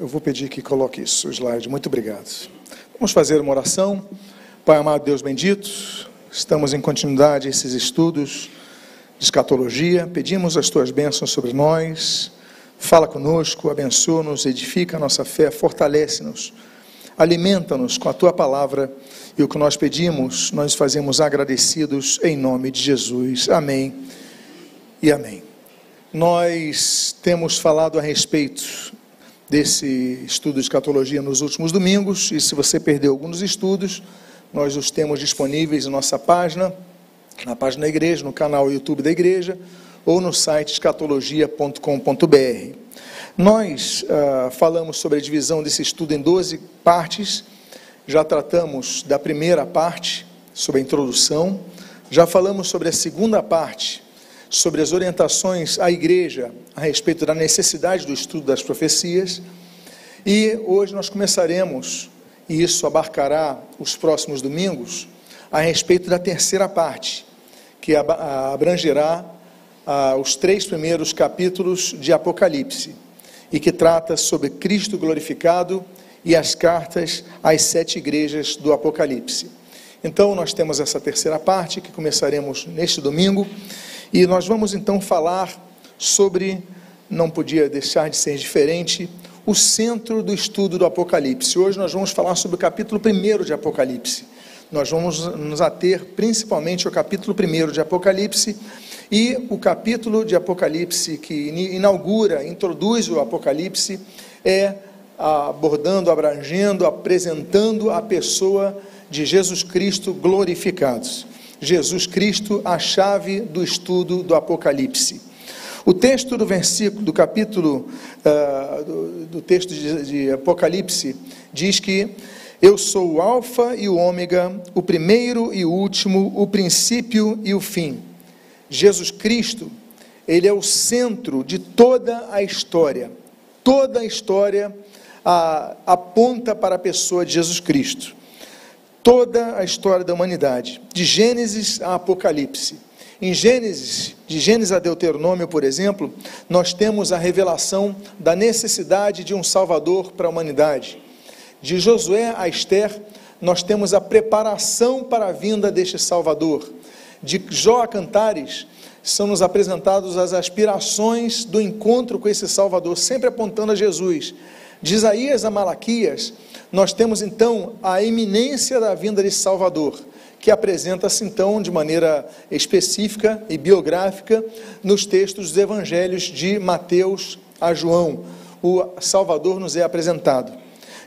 Eu vou pedir que coloque isso, o slide. Muito obrigado. Vamos fazer uma oração. Pai amado Deus bendito, estamos em continuidade esses estudos de escatologia. Pedimos as tuas bênçãos sobre nós. Fala conosco, abençoa-nos, edifica a nossa fé, fortalece-nos, alimenta-nos com a tua palavra e o que nós pedimos, nós fazemos agradecidos em nome de Jesus. Amém e amém. Nós temos falado a respeito desse estudo de escatologia nos últimos domingos, e se você perdeu alguns estudos, nós os temos disponíveis em nossa página, na página da igreja, no canal YouTube da igreja, ou no site escatologia.com.br. Nós ah, falamos sobre a divisão desse estudo em 12 partes, já tratamos da primeira parte, sobre a introdução, já falamos sobre a segunda parte, sobre as orientações à igreja a respeito da necessidade do estudo das profecias, e hoje nós começaremos, e isso abarcará os próximos domingos, a respeito da terceira parte, que abrangerá os três primeiros capítulos de Apocalipse e que trata sobre Cristo glorificado e as cartas às sete igrejas do Apocalipse. Então, nós temos essa terceira parte que começaremos neste domingo e nós vamos então falar sobre, não podia deixar de ser diferente, o centro do estudo do Apocalipse. Hoje nós vamos falar sobre o capítulo 1 de Apocalipse. Nós vamos nos ater principalmente ao capítulo 1 de Apocalipse e o capítulo de Apocalipse que inaugura, introduz o Apocalipse, é abordando, abrangendo, apresentando a pessoa de Jesus Cristo glorificados. Jesus Cristo, a chave do estudo do Apocalipse. O texto do versículo, do capítulo, uh, do, do, texto de, de Apocalipse, diz que eu sou o Alfa e o Ômega, o primeiro e o último, o princípio e o fim. Jesus Cristo, ele é o centro de toda a história. Toda a história a, aponta para a pessoa de Jesus Cristo. Toda a história da humanidade, de Gênesis a Apocalipse. Em Gênesis, de Gênesis a Deuteronômio, por exemplo, nós temos a revelação da necessidade de um Salvador para a humanidade. De Josué a Esther, nós temos a preparação para a vinda deste Salvador de Jó a Cantares, são nos apresentados as aspirações do encontro com esse Salvador, sempre apontando a Jesus. De Isaías a Malaquias, nós temos então a iminência da vinda desse Salvador, que apresenta-se então de maneira específica e biográfica nos textos dos evangelhos de Mateus a João. O Salvador nos é apresentado.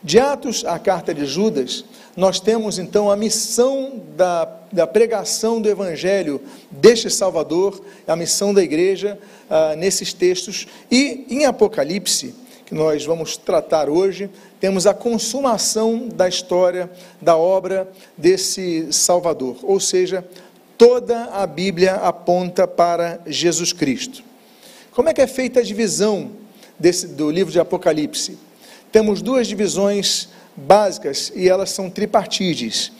De Atos à carta de Judas, nós temos então a missão da, da pregação do Evangelho deste Salvador, a missão da igreja ah, nesses textos. E em Apocalipse, que nós vamos tratar hoje, temos a consumação da história, da obra desse Salvador. Ou seja, toda a Bíblia aponta para Jesus Cristo. Como é que é feita a divisão desse, do livro de Apocalipse? Temos duas divisões básicas e elas são tripartides.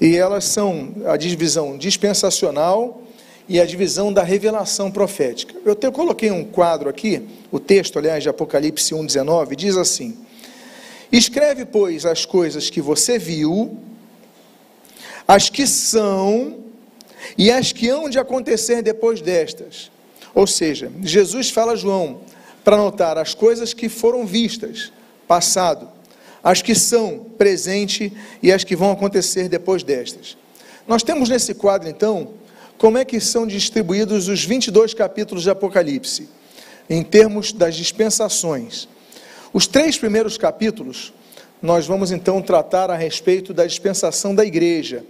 E elas são a divisão dispensacional e a divisão da revelação profética. Eu, te, eu coloquei um quadro aqui, o texto, aliás, de Apocalipse 1,19, diz assim: Escreve, pois, as coisas que você viu, as que são e as que hão de acontecer depois destas. Ou seja, Jesus fala a João para notar as coisas que foram vistas, passado, as que são presente e as que vão acontecer depois destas. Nós temos nesse quadro, então, como é que são distribuídos os 22 capítulos de Apocalipse, em termos das dispensações. Os três primeiros capítulos, nós vamos então tratar a respeito da dispensação da igreja,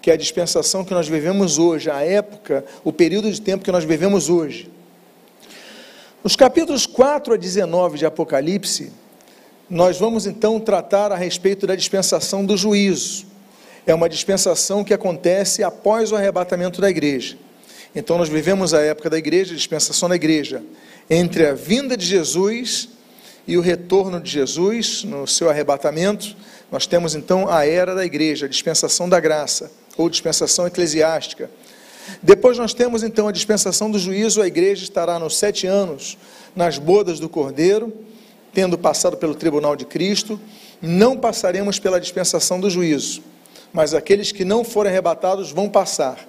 que é a dispensação que nós vivemos hoje, a época, o período de tempo que nós vivemos hoje. Nos capítulos 4 a 19 de Apocalipse, nós vamos então tratar a respeito da dispensação do juízo. É uma dispensação que acontece após o arrebatamento da igreja. Então nós vivemos a época da igreja, a dispensação da igreja, entre a vinda de Jesus e o retorno de Jesus no seu arrebatamento. Nós temos então a era da igreja, a dispensação da graça, ou dispensação eclesiástica. Depois nós temos então a dispensação do juízo, a igreja estará nos sete anos nas bodas do Cordeiro tendo passado pelo tribunal de Cristo, não passaremos pela dispensação do juízo, mas aqueles que não forem arrebatados vão passar.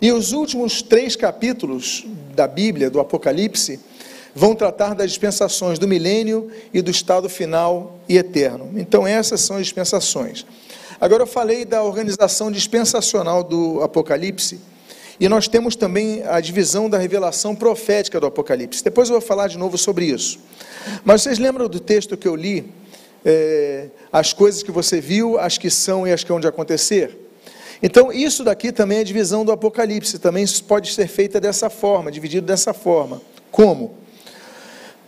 E os últimos três capítulos da Bíblia, do Apocalipse, vão tratar das dispensações do milênio e do estado final e eterno. Então, essas são as dispensações. Agora, eu falei da organização dispensacional do Apocalipse, e nós temos também a divisão da revelação profética do Apocalipse. Depois eu vou falar de novo sobre isso. Mas vocês lembram do texto que eu li? É, as coisas que você viu, as que são e as que hão de acontecer? Então, isso daqui também é divisão do Apocalipse, também pode ser feita dessa forma, dividido dessa forma. Como?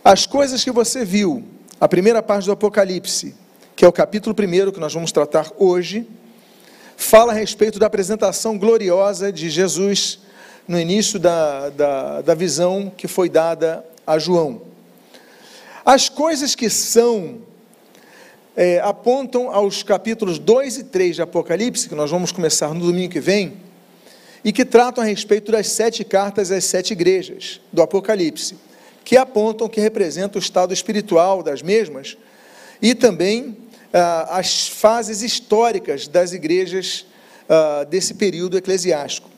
As coisas que você viu, a primeira parte do Apocalipse, que é o capítulo primeiro que nós vamos tratar hoje, fala a respeito da apresentação gloriosa de Jesus no início da, da, da visão que foi dada a João. As coisas que são é, apontam aos capítulos 2 e 3 de Apocalipse, que nós vamos começar no domingo que vem, e que tratam a respeito das sete cartas às sete igrejas do Apocalipse, que apontam que representam o estado espiritual das mesmas e também ah, as fases históricas das igrejas ah, desse período eclesiástico.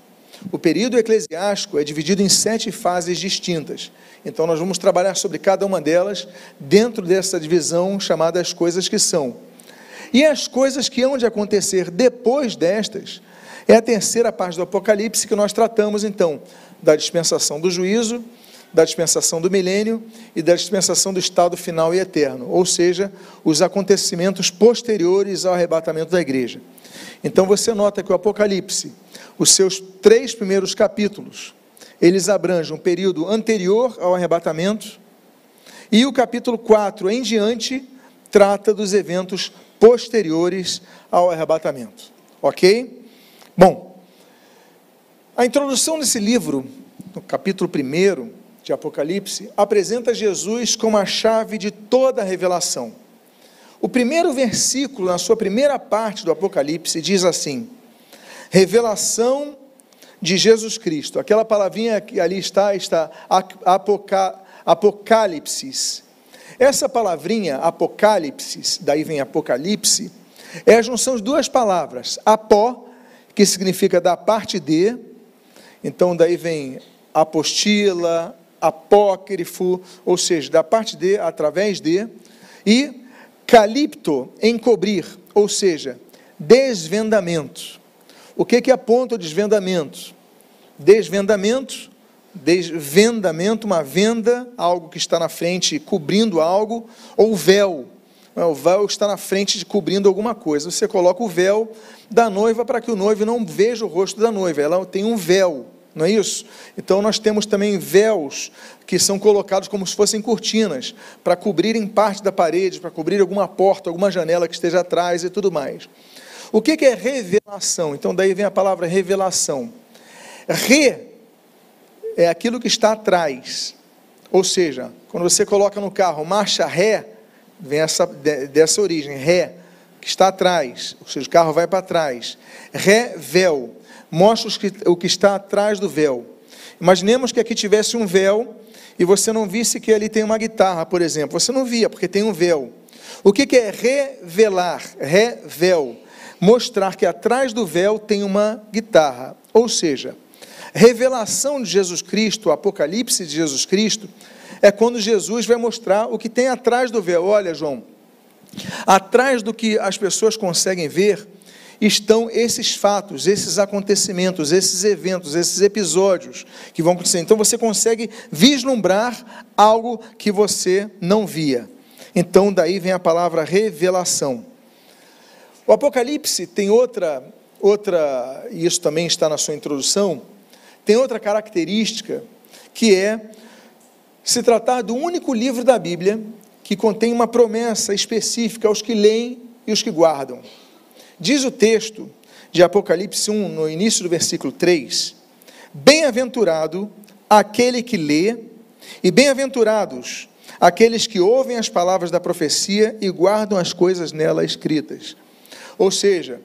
O período eclesiástico é dividido em sete fases distintas. Então, nós vamos trabalhar sobre cada uma delas dentro dessa divisão chamada as coisas que são. E as coisas que hão de acontecer depois destas é a terceira parte do Apocalipse que nós tratamos, então, da dispensação do juízo, da dispensação do milênio e da dispensação do estado final e eterno, ou seja, os acontecimentos posteriores ao arrebatamento da igreja. Então você nota que o Apocalipse, os seus três primeiros capítulos, eles abrangem um período anterior ao arrebatamento, e o capítulo 4 em diante trata dos eventos posteriores ao arrebatamento. Ok? Bom, a introdução desse livro, no capítulo 1, de Apocalipse, apresenta Jesus como a chave de toda a revelação. O primeiro versículo, na sua primeira parte do Apocalipse, diz assim: Revelação de Jesus Cristo. Aquela palavrinha que ali está, está apoca, Apocalipse. Essa palavrinha, Apocalipse, daí vem Apocalipse, é a junção de duas palavras. Apó, que significa da parte de, então daí vem apostila, apócrifo, ou seja, da parte de, através de, e calipto, encobrir, ou seja, desvendamento. O que, que aponta o desvendamento? Desvendamento, desvendamento, uma venda, algo que está na frente cobrindo algo, ou véu. O véu está na frente cobrindo alguma coisa. Você coloca o véu da noiva para que o noivo não veja o rosto da noiva. Ela tem um véu não é isso? Então nós temos também véus que são colocados como se fossem cortinas, para cobrirem parte da parede, para cobrir alguma porta, alguma janela que esteja atrás e tudo mais. O que é revelação? Então daí vem a palavra revelação. Re é aquilo que está atrás. Ou seja, quando você coloca no carro marcha ré, vem essa, dessa origem, ré, que está atrás, ou seja, o carro vai para trás. Revel mostra o que está atrás do véu. Imaginemos que aqui tivesse um véu e você não visse que ali tem uma guitarra, por exemplo. Você não via, porque tem um véu. O que é revelar? Revel. Mostrar que atrás do véu tem uma guitarra. Ou seja, revelação de Jesus Cristo, o Apocalipse de Jesus Cristo, é quando Jesus vai mostrar o que tem atrás do véu. Olha, João, atrás do que as pessoas conseguem ver, estão esses fatos, esses acontecimentos, esses eventos, esses episódios que vão acontecer. Então você consegue vislumbrar algo que você não via. Então daí vem a palavra revelação. O Apocalipse tem outra outra, e isso também está na sua introdução, tem outra característica que é se tratar do único livro da Bíblia que contém uma promessa específica aos que leem e os que guardam. Diz o texto de Apocalipse 1, no início do versículo 3: Bem-aventurado aquele que lê, e bem-aventurados aqueles que ouvem as palavras da profecia e guardam as coisas nela escritas. Ou seja,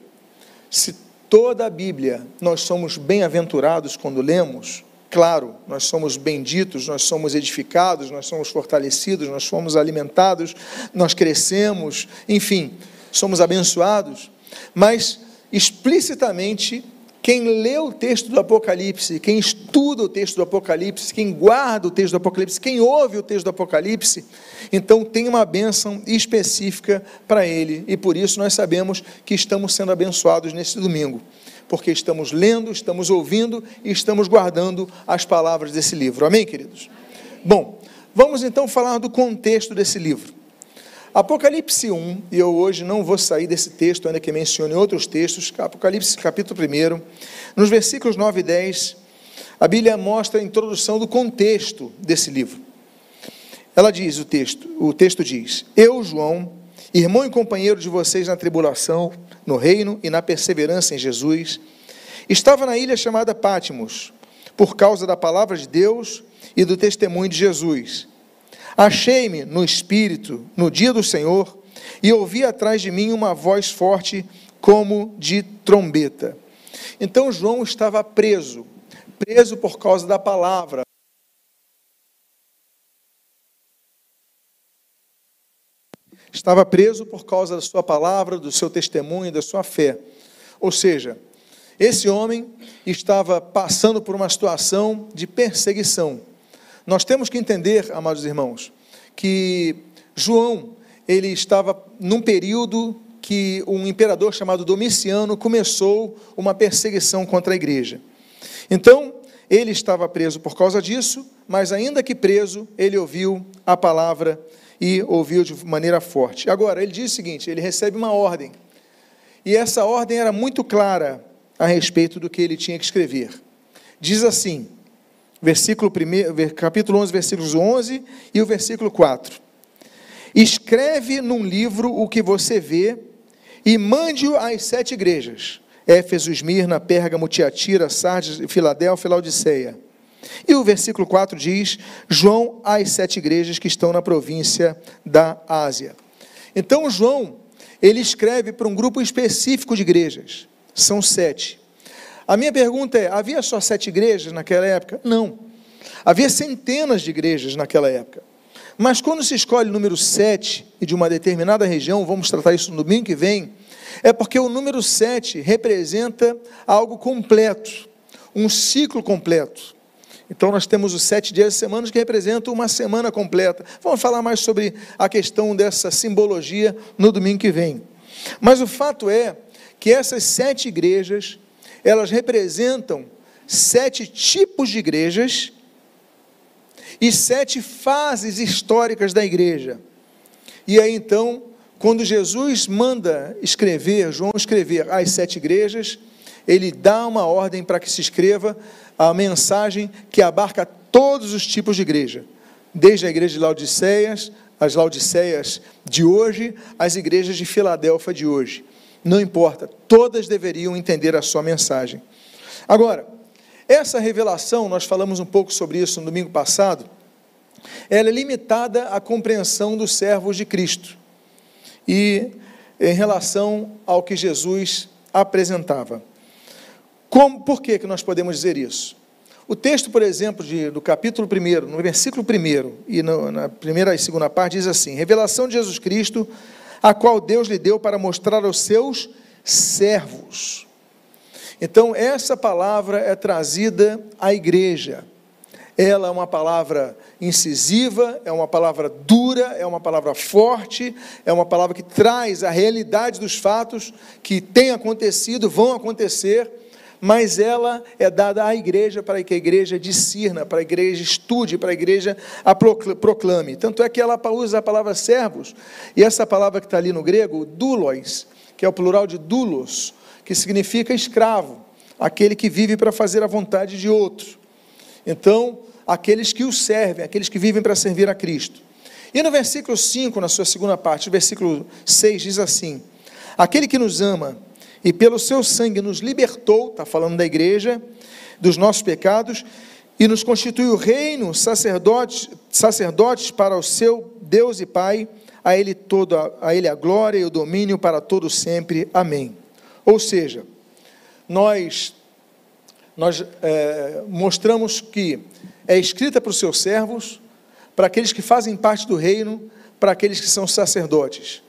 se toda a Bíblia nós somos bem-aventurados quando lemos, Claro, nós somos benditos, nós somos edificados, nós somos fortalecidos, nós somos alimentados, nós crescemos, enfim, somos abençoados, mas explicitamente quem lê o texto do Apocalipse, quem estuda o texto do Apocalipse, quem guarda o texto do Apocalipse, quem ouve o texto do Apocalipse, então tem uma bênção específica para ele, e por isso nós sabemos que estamos sendo abençoados nesse domingo, porque estamos lendo, estamos ouvindo e estamos guardando as palavras desse livro. Amém, queridos? Bom, vamos então falar do contexto desse livro. Apocalipse 1, e eu hoje não vou sair desse texto, ainda que mencione outros textos, Apocalipse capítulo 1, nos versículos 9 e 10, a Bíblia mostra a introdução do contexto desse livro. Ela diz, o texto, o texto diz: Eu, João, irmão e companheiro de vocês na tribulação, no reino e na perseverança em Jesus, estava na ilha chamada Pátimos, por causa da palavra de Deus e do testemunho de Jesus Achei-me no espírito no dia do Senhor e ouvi atrás de mim uma voz forte como de trombeta. Então João estava preso, preso por causa da palavra. Estava preso por causa da sua palavra, do seu testemunho, da sua fé. Ou seja, esse homem estava passando por uma situação de perseguição. Nós temos que entender, amados irmãos, que João, ele estava num período que um imperador chamado Domiciano começou uma perseguição contra a igreja. Então, ele estava preso por causa disso, mas ainda que preso, ele ouviu a palavra e ouviu de maneira forte. Agora, ele diz o seguinte: ele recebe uma ordem, e essa ordem era muito clara a respeito do que ele tinha que escrever. Diz assim: versículo 1, capítulo 11, versículos 11 e o versículo 4. Escreve num livro o que você vê e mande-o às sete igrejas: Éfeso, Esmirna, Pérgamo, Tiatira, Sardes, Filadélfia e Laodiceia. E o versículo 4 diz: João às sete igrejas que estão na província da Ásia. Então, João, ele escreve para um grupo específico de igrejas, são sete. A minha pergunta é: havia só sete igrejas naquela época? Não. Havia centenas de igrejas naquela época. Mas quando se escolhe o número sete e de uma determinada região, vamos tratar isso no domingo que vem, é porque o número sete representa algo completo, um ciclo completo. Então nós temos os sete dias de semana que representam uma semana completa. Vamos falar mais sobre a questão dessa simbologia no domingo que vem. Mas o fato é que essas sete igrejas elas representam sete tipos de igrejas e sete fases históricas da igreja. E aí então, quando Jesus manda escrever, João escrever as sete igrejas, ele dá uma ordem para que se escreva a mensagem que abarca todos os tipos de igreja, desde a igreja de Laodiceias, as Laodiceias de hoje, as igrejas de Filadélfia de hoje. Não importa, todas deveriam entender a sua mensagem. Agora, essa revelação, nós falamos um pouco sobre isso no domingo passado, ela é limitada à compreensão dos servos de Cristo e em relação ao que Jesus apresentava. Como, por que, que nós podemos dizer isso? O texto, por exemplo, de, do capítulo 1, no versículo 1 e no, na primeira e segunda parte, diz assim: Revelação de Jesus Cristo a qual Deus lhe deu para mostrar aos seus servos. Então, essa palavra é trazida à igreja. Ela é uma palavra incisiva, é uma palavra dura, é uma palavra forte, é uma palavra que traz a realidade dos fatos que têm acontecido, vão acontecer mas ela é dada à igreja para que a igreja discirna, para a igreja estude, para a igreja a proclame. Tanto é que ela usa a palavra servos, e essa palavra que está ali no grego, doulos, que é o plural de doulos, que significa escravo, aquele que vive para fazer a vontade de outro. Então, aqueles que o servem, aqueles que vivem para servir a Cristo. E no versículo 5, na sua segunda parte, o versículo 6 diz assim: Aquele que nos ama e pelo seu sangue nos libertou, está falando da igreja, dos nossos pecados, e nos constituiu reino, sacerdotes, sacerdotes para o seu Deus e Pai, a ele toda a ele a glória e o domínio para todo sempre. Amém. Ou seja, nós nós é, mostramos que é escrita para os seus servos, para aqueles que fazem parte do reino, para aqueles que são sacerdotes.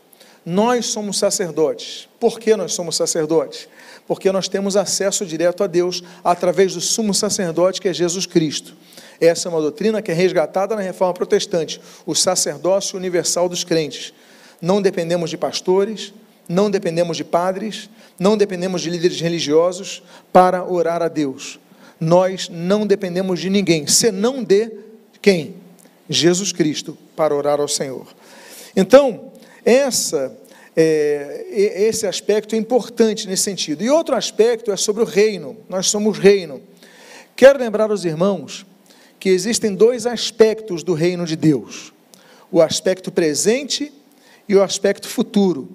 Nós somos sacerdotes. Por que nós somos sacerdotes? Porque nós temos acesso direto a Deus através do sumo sacerdote que é Jesus Cristo. Essa é uma doutrina que é resgatada na reforma protestante, o sacerdócio universal dos crentes. Não dependemos de pastores, não dependemos de padres, não dependemos de líderes religiosos para orar a Deus. Nós não dependemos de ninguém, senão de quem? Jesus Cristo, para orar ao Senhor. Então, essa, é, esse aspecto é importante nesse sentido. E outro aspecto é sobre o reino. Nós somos reino. Quero lembrar aos irmãos que existem dois aspectos do reino de Deus: o aspecto presente e o aspecto futuro.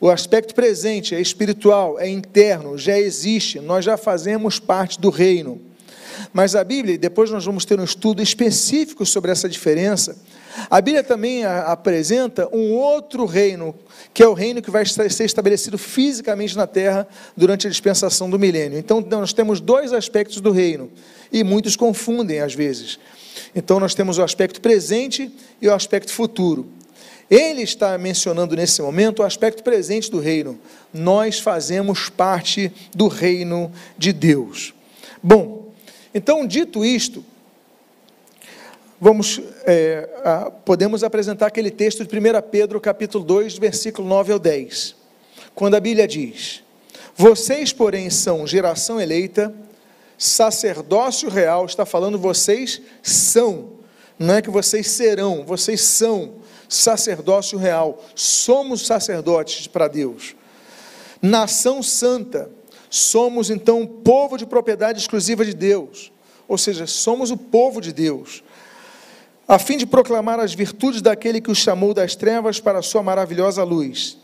O aspecto presente é espiritual, é interno, já existe, nós já fazemos parte do reino. Mas a Bíblia, depois nós vamos ter um estudo específico sobre essa diferença, a Bíblia também apresenta um outro reino, que é o reino que vai ser estabelecido fisicamente na terra durante a dispensação do milênio. Então, nós temos dois aspectos do reino, e muitos confundem às vezes. Então, nós temos o aspecto presente e o aspecto futuro. Ele está mencionando nesse momento o aspecto presente do reino. Nós fazemos parte do reino de Deus. Bom, então, dito isto, vamos, é, a, podemos apresentar aquele texto de 1 Pedro, capítulo 2, versículo 9 ao 10. Quando a Bíblia diz: Vocês, porém, são geração eleita, sacerdócio real, está falando vocês são, não é que vocês serão, vocês são sacerdócio real, somos sacerdotes para Deus. Nação santa, somos então povo de propriedade exclusiva de Deus, ou seja, somos o povo de Deus, a fim de proclamar as virtudes daquele que os chamou das trevas para a sua maravilhosa luz.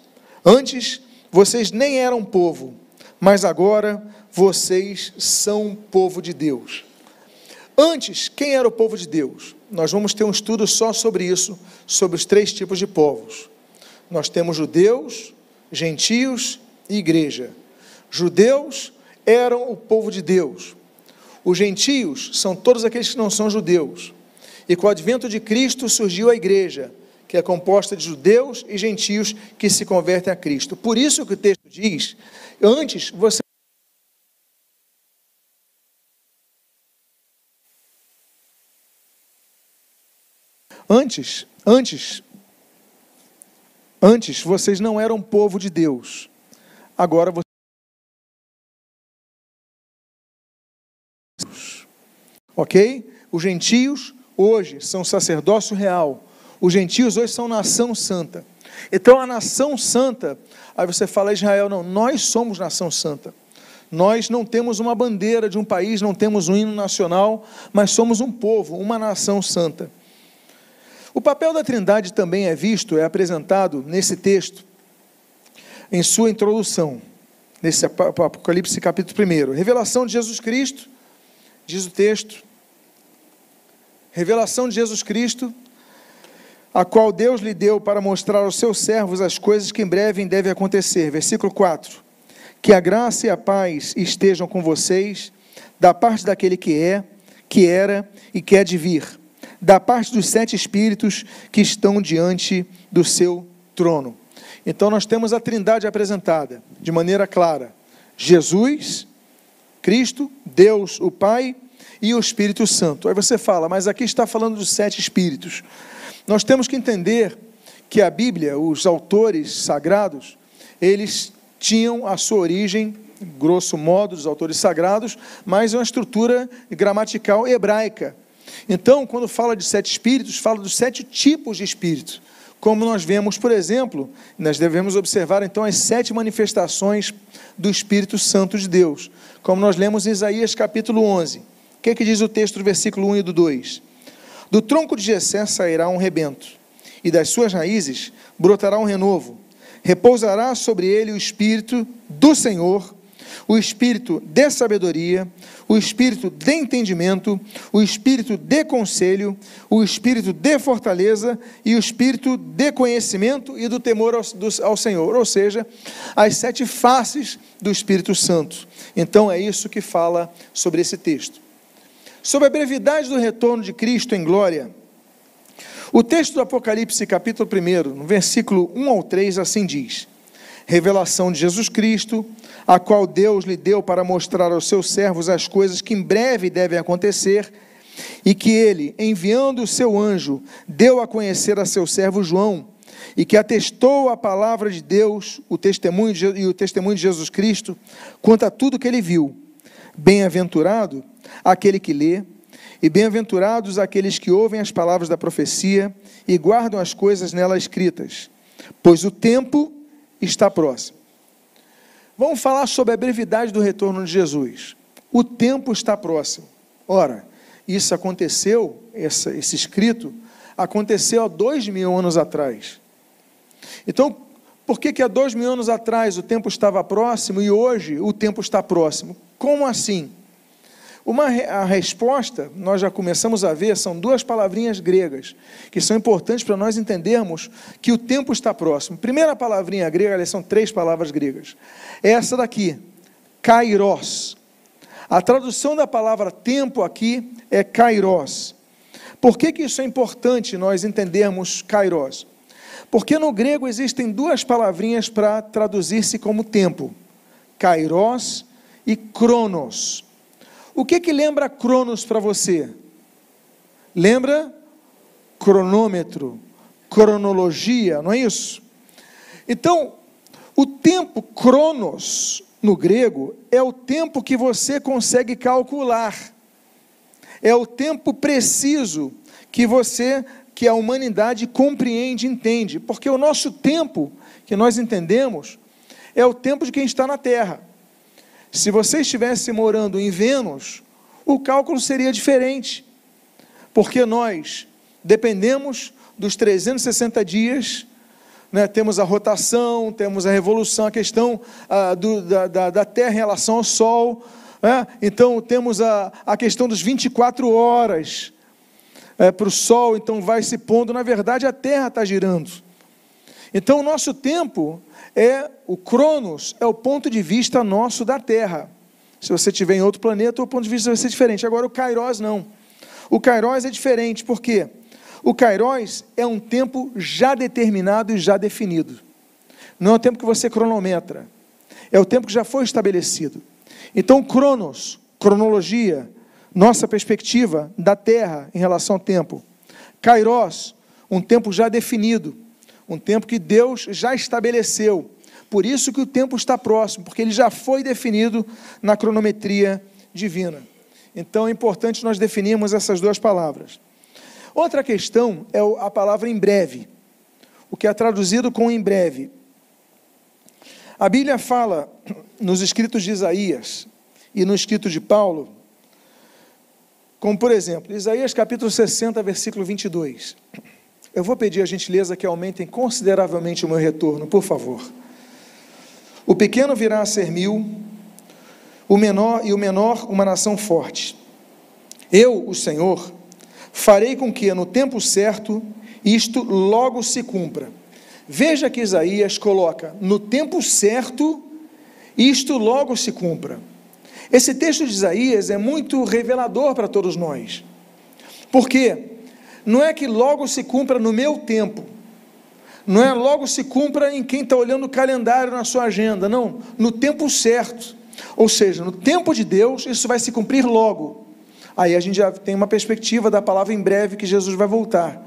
Antes, vocês nem eram povo, mas agora vocês são povo de Deus. Antes, quem era o povo de Deus? Nós vamos ter um estudo só sobre isso, sobre os três tipos de povos. Nós temos judeus, gentios e igreja. Judeus eram o povo de Deus. Os gentios são todos aqueles que não são judeus. E com o advento de Cristo surgiu a igreja, que é composta de judeus e gentios que se convertem a Cristo. Por isso que o texto diz: antes você Antes, antes, antes vocês não eram povo de Deus. Agora vocês Ok? Os gentios hoje são sacerdócio real. Os gentios hoje são nação santa. Então a nação santa, aí você fala Israel, não, nós somos nação santa. Nós não temos uma bandeira de um país, não temos um hino nacional, mas somos um povo, uma nação santa. O papel da Trindade também é visto, é apresentado nesse texto, em sua introdução, nesse Apocalipse capítulo 1. Revelação de Jesus Cristo, diz o texto, revelação de Jesus Cristo, a qual Deus lhe deu para mostrar aos seus servos as coisas que em breve devem acontecer. Versículo 4. Que a graça e a paz estejam com vocês, da parte daquele que é, que era e que é de vir da parte dos sete espíritos que estão diante do seu trono. Então nós temos a Trindade apresentada de maneira clara: Jesus, Cristo, Deus, o Pai e o Espírito Santo. Aí você fala, mas aqui está falando dos sete espíritos. Nós temos que entender que a Bíblia, os autores sagrados, eles tinham a sua origem, grosso modo, dos autores sagrados, mas uma estrutura gramatical hebraica. Então, quando fala de sete espíritos, fala dos sete tipos de espírito. Como nós vemos, por exemplo, nós devemos observar então as sete manifestações do Espírito Santo de Deus, como nós lemos em Isaías capítulo 11. Que, que diz o texto do versículo 1 e do 2? Do tronco de Jessé sairá um rebento, e das suas raízes brotará um renovo. Repousará sobre ele o Espírito do Senhor, o espírito de sabedoria, o espírito de entendimento, o espírito de conselho, o espírito de fortaleza e o espírito de conhecimento e do temor ao, do, ao Senhor, ou seja, as sete faces do Espírito Santo. Então é isso que fala sobre esse texto. Sobre a brevidade do retorno de Cristo em glória, o texto do Apocalipse, capítulo 1, no versículo 1 ao 3, assim diz: Revelação de Jesus Cristo a qual Deus lhe deu para mostrar aos seus servos as coisas que em breve devem acontecer, e que ele, enviando o seu anjo, deu a conhecer a seu servo João, e que atestou a palavra de Deus o testemunho de, e o testemunho de Jesus Cristo quanto a tudo que ele viu. Bem-aventurado aquele que lê, e bem-aventurados aqueles que ouvem as palavras da profecia e guardam as coisas nela escritas, pois o tempo está próximo. Vamos falar sobre a brevidade do retorno de Jesus. O tempo está próximo. Ora, isso aconteceu, essa, esse escrito, aconteceu há dois mil anos atrás. Então, por que, que há dois mil anos atrás o tempo estava próximo e hoje o tempo está próximo? Como assim? Uma, a resposta, nós já começamos a ver, são duas palavrinhas gregas, que são importantes para nós entendermos que o tempo está próximo. Primeira palavrinha grega, aliás, são três palavras gregas. É essa daqui, kairos. A tradução da palavra tempo aqui é kairos. Por que, que isso é importante nós entendermos kairos? Porque no grego existem duas palavrinhas para traduzir-se como tempo: kairos e cronos. O que que lembra Cronos para você? Lembra cronômetro, cronologia, não é isso? Então, o tempo Cronos no grego é o tempo que você consegue calcular. É o tempo preciso que você, que a humanidade compreende, entende, porque o nosso tempo que nós entendemos é o tempo de quem está na Terra. Se você estivesse morando em Vênus, o cálculo seria diferente, porque nós dependemos dos 360 dias, né, temos a rotação, temos a revolução, a questão ah, do, da, da, da, Terra em relação ao Sol, né, então temos a, a questão dos 24 horas é, para o Sol, então vai se pondo, na verdade a Terra está girando. Então o nosso tempo é o Cronos, é o ponto de vista nosso da Terra. Se você estiver em outro planeta, o ponto de vista vai ser diferente. Agora o Kairos não. O Kairos é diferente, por quê? O Kairos é um tempo já determinado e já definido. Não é o tempo que você cronometra. É o tempo que já foi estabelecido. Então, Cronos, cronologia, nossa perspectiva da Terra em relação ao tempo. Kairos, um tempo já definido um tempo que Deus já estabeleceu. Por isso que o tempo está próximo, porque ele já foi definido na cronometria divina. Então é importante nós definirmos essas duas palavras. Outra questão é a palavra em breve, o que é traduzido com em breve. A Bíblia fala nos escritos de Isaías e no escrito de Paulo, como por exemplo, Isaías capítulo 60, versículo 22. Eu vou pedir a gentileza que aumentem consideravelmente o meu retorno, por favor. O pequeno virá a ser mil, o menor e o menor uma nação forte. Eu, o Senhor, farei com que no tempo certo isto logo se cumpra. Veja que Isaías coloca no tempo certo isto logo se cumpra. Esse texto de Isaías é muito revelador para todos nós. Por quê? Não é que logo se cumpra no meu tempo, não é logo se cumpra em quem está olhando o calendário na sua agenda, não, no tempo certo, ou seja, no tempo de Deus, isso vai se cumprir logo. Aí a gente já tem uma perspectiva da palavra em breve que Jesus vai voltar.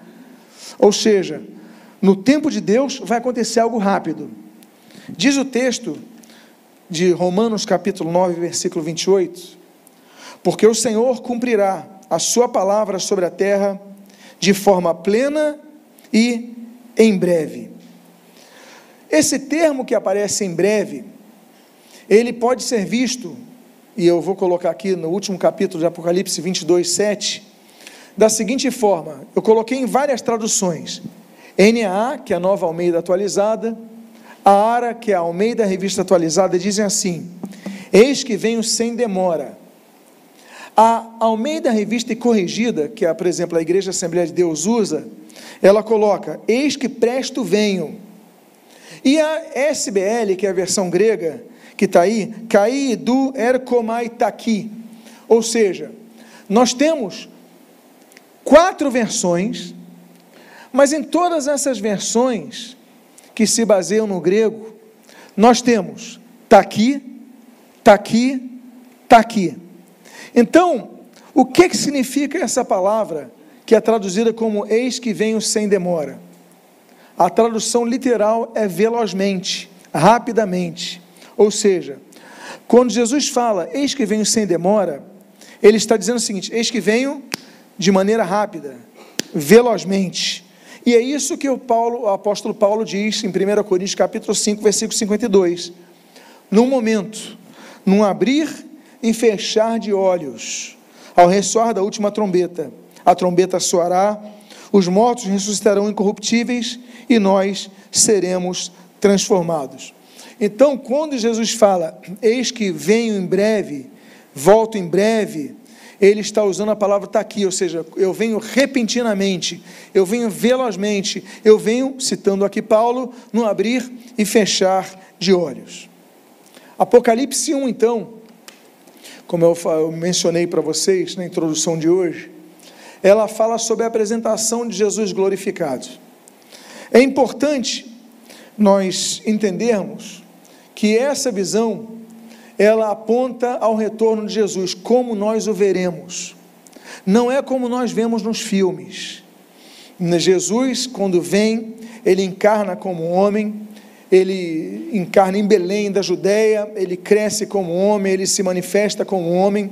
Ou seja, no tempo de Deus vai acontecer algo rápido. Diz o texto de Romanos capítulo 9, versículo 28, porque o Senhor cumprirá a sua palavra sobre a terra de forma plena e em breve. Esse termo que aparece em breve, ele pode ser visto, e eu vou colocar aqui no último capítulo de Apocalipse 22, 7, da seguinte forma: eu coloquei em várias traduções. NAA, que é a nova Almeida atualizada, a ARA, que é a Almeida Revista Atualizada, dizem assim: Eis que venho sem demora. A Almeida Revista e Corrigida, que, é, por exemplo, a Igreja Assembleia de Deus usa, ela coloca: Eis que presto venho. E a SBL, que é a versão grega, que está aí, Kai do Erkomai Taki. Ou seja, nós temos quatro versões, mas em todas essas versões que se baseiam no grego, nós temos Taki, Taki, Taki. Então, o que, que significa essa palavra que é traduzida como eis que venho sem demora? A tradução literal é velozmente, rapidamente. Ou seja, quando Jesus fala, eis que venho sem demora, ele está dizendo o seguinte: eis que venho de maneira rápida, velozmente. E é isso que o, Paulo, o apóstolo Paulo diz em 1 Coríntios capítulo 5, versículo 52. Num momento, num abrir e fechar de olhos, ao ressoar da última trombeta, a trombeta soará, os mortos ressuscitarão incorruptíveis e nós seremos transformados. Então, quando Jesus fala, eis que venho em breve, volto em breve, ele está usando a palavra está aqui, ou seja, eu venho repentinamente, eu venho velozmente, eu venho, citando aqui Paulo, no abrir e fechar de olhos. Apocalipse 1, então, como eu mencionei para vocês na introdução de hoje, ela fala sobre a apresentação de Jesus glorificado. É importante nós entendermos que essa visão ela aponta ao retorno de Jesus, como nós o veremos. Não é como nós vemos nos filmes. Jesus, quando vem, ele encarna como homem, ele encarna em Belém da Judéia, ele cresce como homem, ele se manifesta como homem,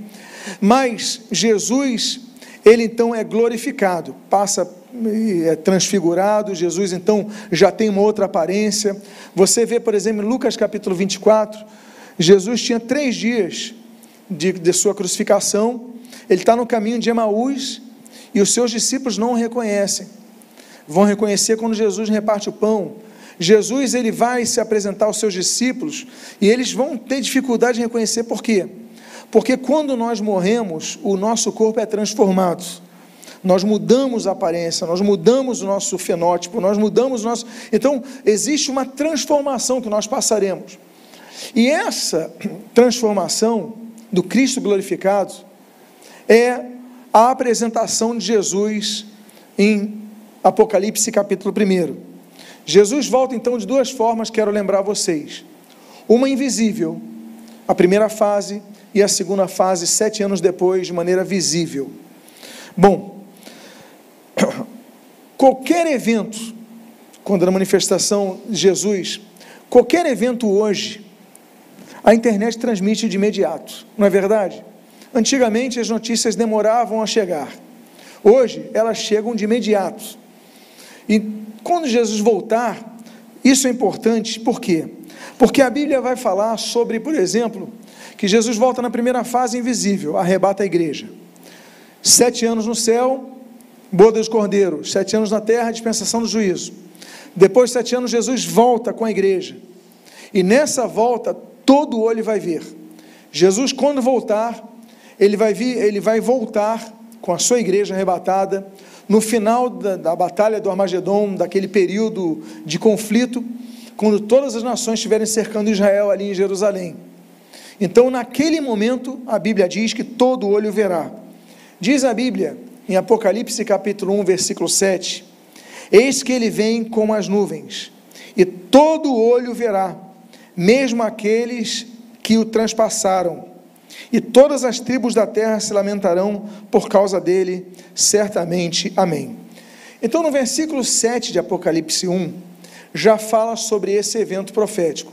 mas Jesus ele então é glorificado, passa é transfigurado, Jesus então já tem uma outra aparência. Você vê, por exemplo, em Lucas capítulo 24, Jesus tinha três dias de, de sua crucificação, ele está no caminho de Emaús e os seus discípulos não o reconhecem. Vão reconhecer quando Jesus reparte o pão. Jesus ele vai se apresentar aos seus discípulos e eles vão ter dificuldade de reconhecer por quê? Porque quando nós morremos, o nosso corpo é transformado. Nós mudamos a aparência, nós mudamos o nosso fenótipo, nós mudamos o nosso. Então, existe uma transformação que nós passaremos. E essa transformação do Cristo glorificado é a apresentação de Jesus em Apocalipse capítulo 1. Jesus volta então de duas formas, quero lembrar vocês. Uma invisível, a primeira fase, e a segunda fase sete anos depois, de maneira visível. Bom, qualquer evento, quando na manifestação de Jesus, qualquer evento hoje, a internet transmite de imediato, não é verdade? Antigamente as notícias demoravam a chegar, hoje elas chegam de imediato. E quando Jesus voltar, isso é importante, por quê? Porque a Bíblia vai falar sobre, por exemplo, que Jesus volta na primeira fase invisível, arrebata a igreja. Sete anos no céu, boda dos cordeiros. Sete anos na terra, dispensação do juízo. Depois de sete anos, Jesus volta com a igreja. E nessa volta, todo olho vai ver. Jesus, quando voltar, ele vai, vir, ele vai voltar com a sua igreja arrebatada. No final da, da batalha do Armagedon, daquele período de conflito, quando todas as nações estiverem cercando Israel ali em Jerusalém. Então, naquele momento, a Bíblia diz que todo olho verá. Diz a Bíblia, em Apocalipse capítulo 1, versículo 7, Eis que ele vem como as nuvens, e todo olho verá, mesmo aqueles que o transpassaram, e todas as tribos da terra se lamentarão por causa dele, certamente. Amém. Então, no versículo 7 de Apocalipse 1, já fala sobre esse evento profético.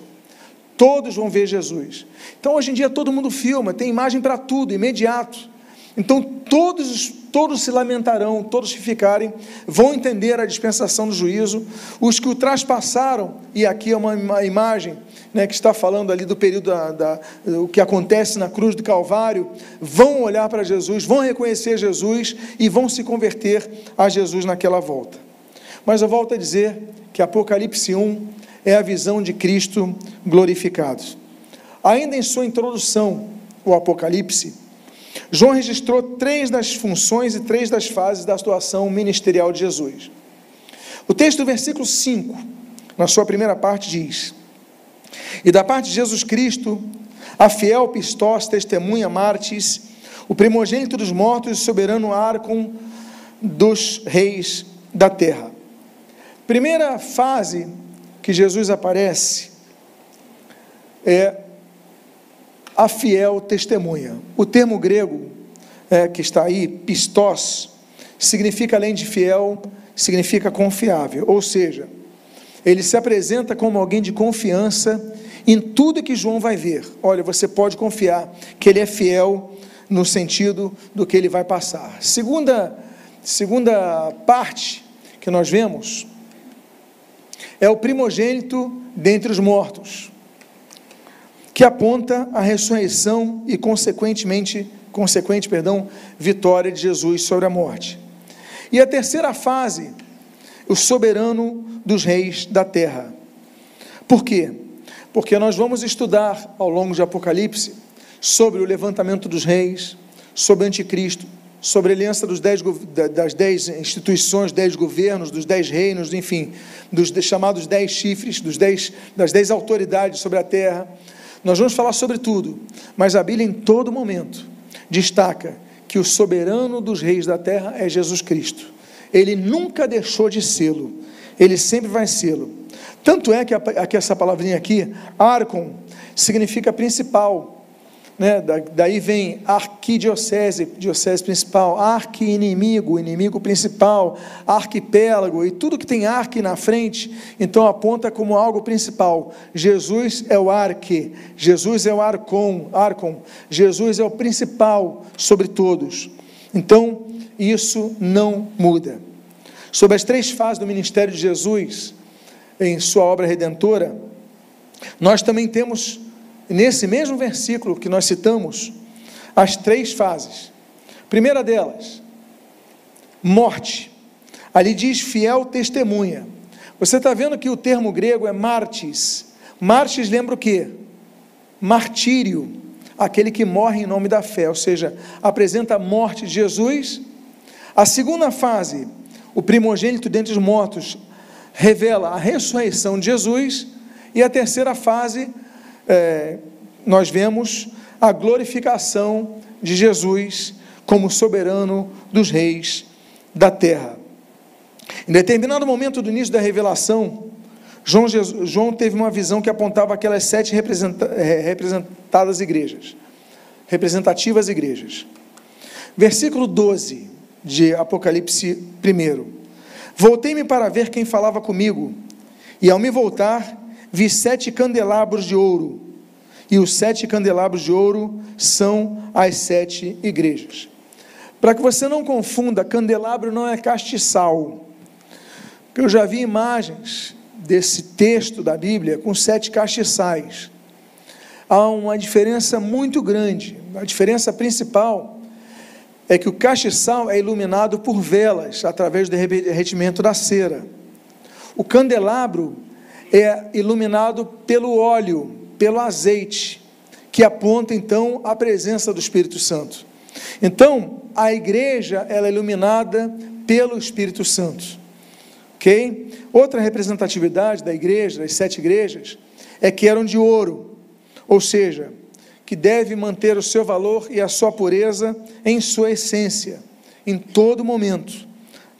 Todos vão ver Jesus. Então, hoje em dia, todo mundo filma, tem imagem para tudo, imediato. Então, todos, todos se lamentarão, todos que ficarem, vão entender a dispensação do juízo. Os que o traspassaram, e aqui é uma, imagem né, que está falando ali do período da, da, o que acontece na cruz do Calvário, vão olhar para Jesus, vão reconhecer Jesus e vão se converter a Jesus naquela volta. Mas eu volto a dizer que Apocalipse 1 é a visão de Cristo glorificado. Ainda em sua introdução, o Apocalipse, João registrou três das funções e três das fases da atuação ministerial de Jesus. O texto do versículo 5, na sua primeira parte, diz: E da parte de Jesus Cristo, a fiel Pistós, testemunha Martes, o primogênito dos mortos e soberano Arcon dos reis da terra. Primeira fase que Jesus aparece é a fiel testemunha. O termo grego é, que está aí, pistós, significa além de fiel, significa confiável. Ou seja, ele se apresenta como alguém de confiança em tudo que João vai ver. Olha, você pode confiar que ele é fiel no sentido do que ele vai passar. Segunda, segunda parte que nós vemos é o primogênito dentre os mortos, que aponta a ressurreição e consequentemente, consequente, perdão, vitória de Jesus sobre a morte. E a terceira fase, o soberano dos reis da terra. Por quê? Porque nós vamos estudar ao longo de Apocalipse sobre o levantamento dos reis, sobre o anticristo, sobre a aliança dez, das dez instituições, dez governos, dos dez reinos, enfim, dos chamados dez chifres, dos dez, das dez autoridades sobre a terra. Nós vamos falar sobre tudo, mas a Bíblia em todo momento destaca que o soberano dos reis da terra é Jesus Cristo. Ele nunca deixou de sê-lo, ele sempre vai sê-lo. Tanto é que, a, que essa palavrinha aqui, arcon, significa principal, né? daí vem arquidiocese, diocese principal, arqui-inimigo, inimigo principal, arquipélago, e tudo que tem arque na frente, então aponta como algo principal. Jesus é o arque, Jesus é o arcon, arcon, Jesus é o principal sobre todos. Então, isso não muda. Sobre as três fases do ministério de Jesus, em sua obra redentora, nós também temos nesse mesmo versículo que nós citamos, as três fases. Primeira delas, morte. Ali diz fiel testemunha. Você está vendo que o termo grego é martis. Martis lembra o quê? Martírio, aquele que morre em nome da fé, ou seja, apresenta a morte de Jesus. A segunda fase, o primogênito dentre os mortos, revela a ressurreição de Jesus. E a terceira fase, é, nós vemos a glorificação de Jesus como soberano dos reis da terra. Em determinado momento do início da revelação, João, Jesus, João teve uma visão que apontava aquelas sete é, representadas igrejas, representativas igrejas. Versículo 12 de Apocalipse 1. Voltei-me para ver quem falava comigo, e ao me voltar, vi sete candelabros de ouro, e os sete candelabros de ouro são as sete igrejas. Para que você não confunda, candelabro não é castiçal. Porque eu já vi imagens desse texto da Bíblia com sete castiçais. Há uma diferença muito grande. A diferença principal é que o castiçal é iluminado por velas através do derretimento da cera. O candelabro é iluminado pelo óleo, pelo azeite, que aponta então a presença do Espírito Santo. Então, a igreja ela é iluminada pelo Espírito Santo. OK? Outra representatividade da igreja, das sete igrejas, é que eram de ouro, ou seja, que deve manter o seu valor e a sua pureza em sua essência, em todo momento.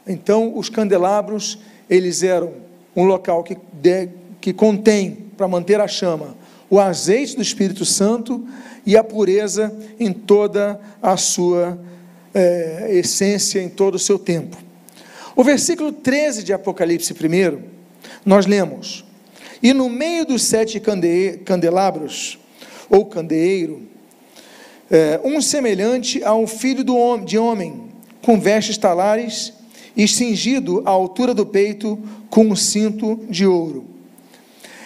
Então, os candelabros, eles eram um local que, de, que contém, para manter a chama, o azeite do Espírito Santo e a pureza em toda a sua é, essência, em todo o seu tempo. O versículo 13 de Apocalipse 1, nós lemos: E no meio dos sete cande candelabros, ou candeeiro, é, um semelhante a um filho do de homem, com vestes talares e cingido à altura do peito com um cinto de ouro.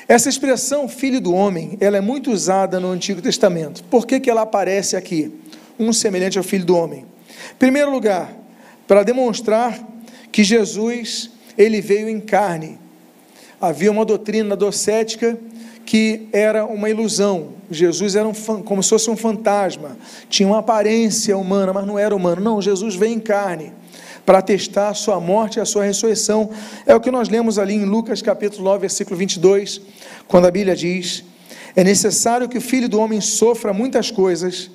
Essa expressão filho do homem, ela é muito usada no Antigo Testamento. Por que, que ela aparece aqui? Um semelhante ao filho do homem. Em primeiro lugar, para demonstrar que Jesus, ele veio em carne. Havia uma doutrina docética que era uma ilusão. Jesus era um, como se fosse um fantasma, tinha uma aparência humana, mas não era humano. Não, Jesus veio em carne para testar a sua morte e a sua ressurreição. É o que nós lemos ali em Lucas capítulo 9, versículo 22, quando a Bíblia diz: É necessário que o filho do homem sofra muitas coisas,